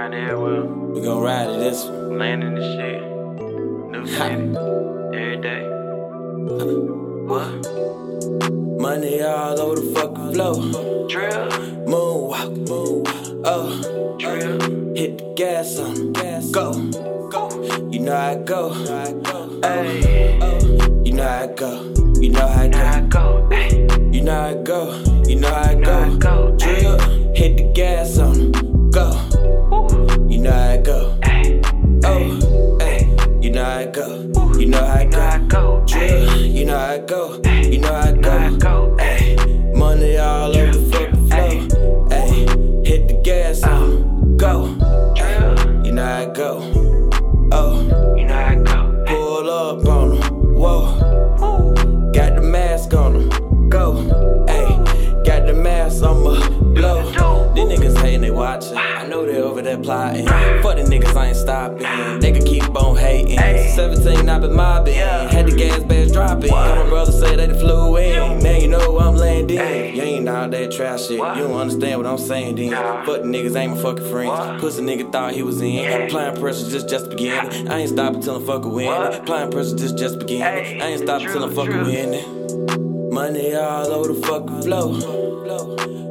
Riding everywhere, We gon' ride to this one. landing the shit. New city, every day. What? Money all over the fucking floor. Drill, Moonwalk, moonwalk. Oh, drill, hit the gas on gas. Go, go. You know I go. ayy. Oh, you know I go. You know I I go. go. You know I go. You know I Now I go. go, Drill, go. You know how I go. ayy. you know how I go. You know how I go. Ayy, money all over the fucking floor. Ayy, hit the gas 'em. Go. Drill, You know how I go. Watching. I know they over there plotting. For the niggas, I ain't stopping. They can keep on hating. 17, I been mobbing. Had the gas bags dropping. My brother say they flew in. Now you know I'm landing. You ain't out that trash shit. You don't understand what I'm saying then. Fuck the niggas ain't my fucking friends. Pussy nigga thought he was in. Applying pressure just just beginning. I ain't stopping till I'm fucking winning. Applying pressure just just beginning. I ain't stopping till I'm fucking winning. Money all over the fucking floor.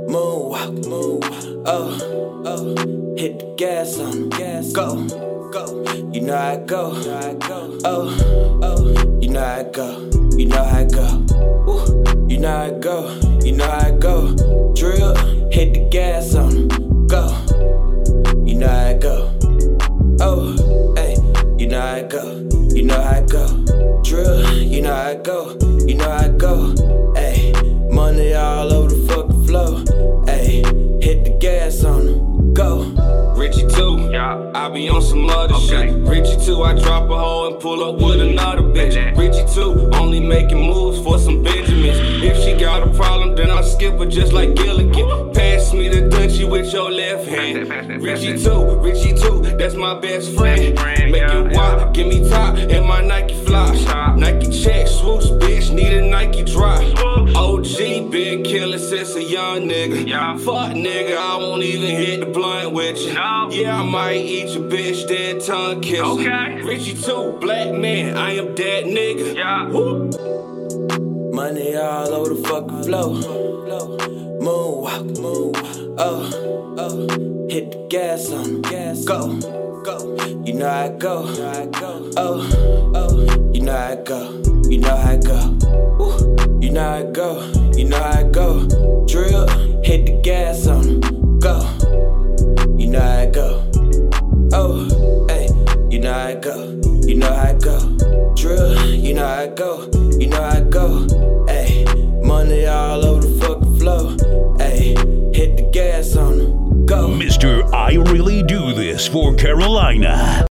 Moonwalk, moonwalk. Oh, oh. Hit the gas on, gas. Go, go. You know I go. Oh, oh. You know I go. You know I go. You know I go. You know I go. Drill, hit the gas on know how I go. Drill, you know how I go. You know how I go. Hey, money all over the fucking floor. Hey, hit the gas on 'em. Go. Richie 2. Yeah. I be on some other Okay. shit. Richie 2. I drop a hole and pull up with another bitch. Richie 2. Only making moves for some Benjamins. If she got a problem, then I skip it just like Gilligan. Pass me the Dutchie with your left hand. Richie 2. Richie 2. That's my best friend. Make it walk. Give me top and my Nike fly. Nike check, swoosh, bitch. Need a Nike drop. OG been killing since a young nigga. Yeah. Fuck nigga, I won't even hit the blunt with you. Yeah, I might eat your bitch, then tongue kiss. Okay. Richie 2, black man, I am that nigga. Yeah. Woo. Money all over the fucking floor. Moonwalk, moonwalk. Oh, oh. Hit the gas on gas. Go, go. You know I go. Oh, oh. You know I go. You know I go. You know I go. You know I go. Drill, hit the gas on. Go. You know I go. Oh, hey, you know I go. You know I go. Drill, you know I go. You know I go. I Really Do This for Carolina.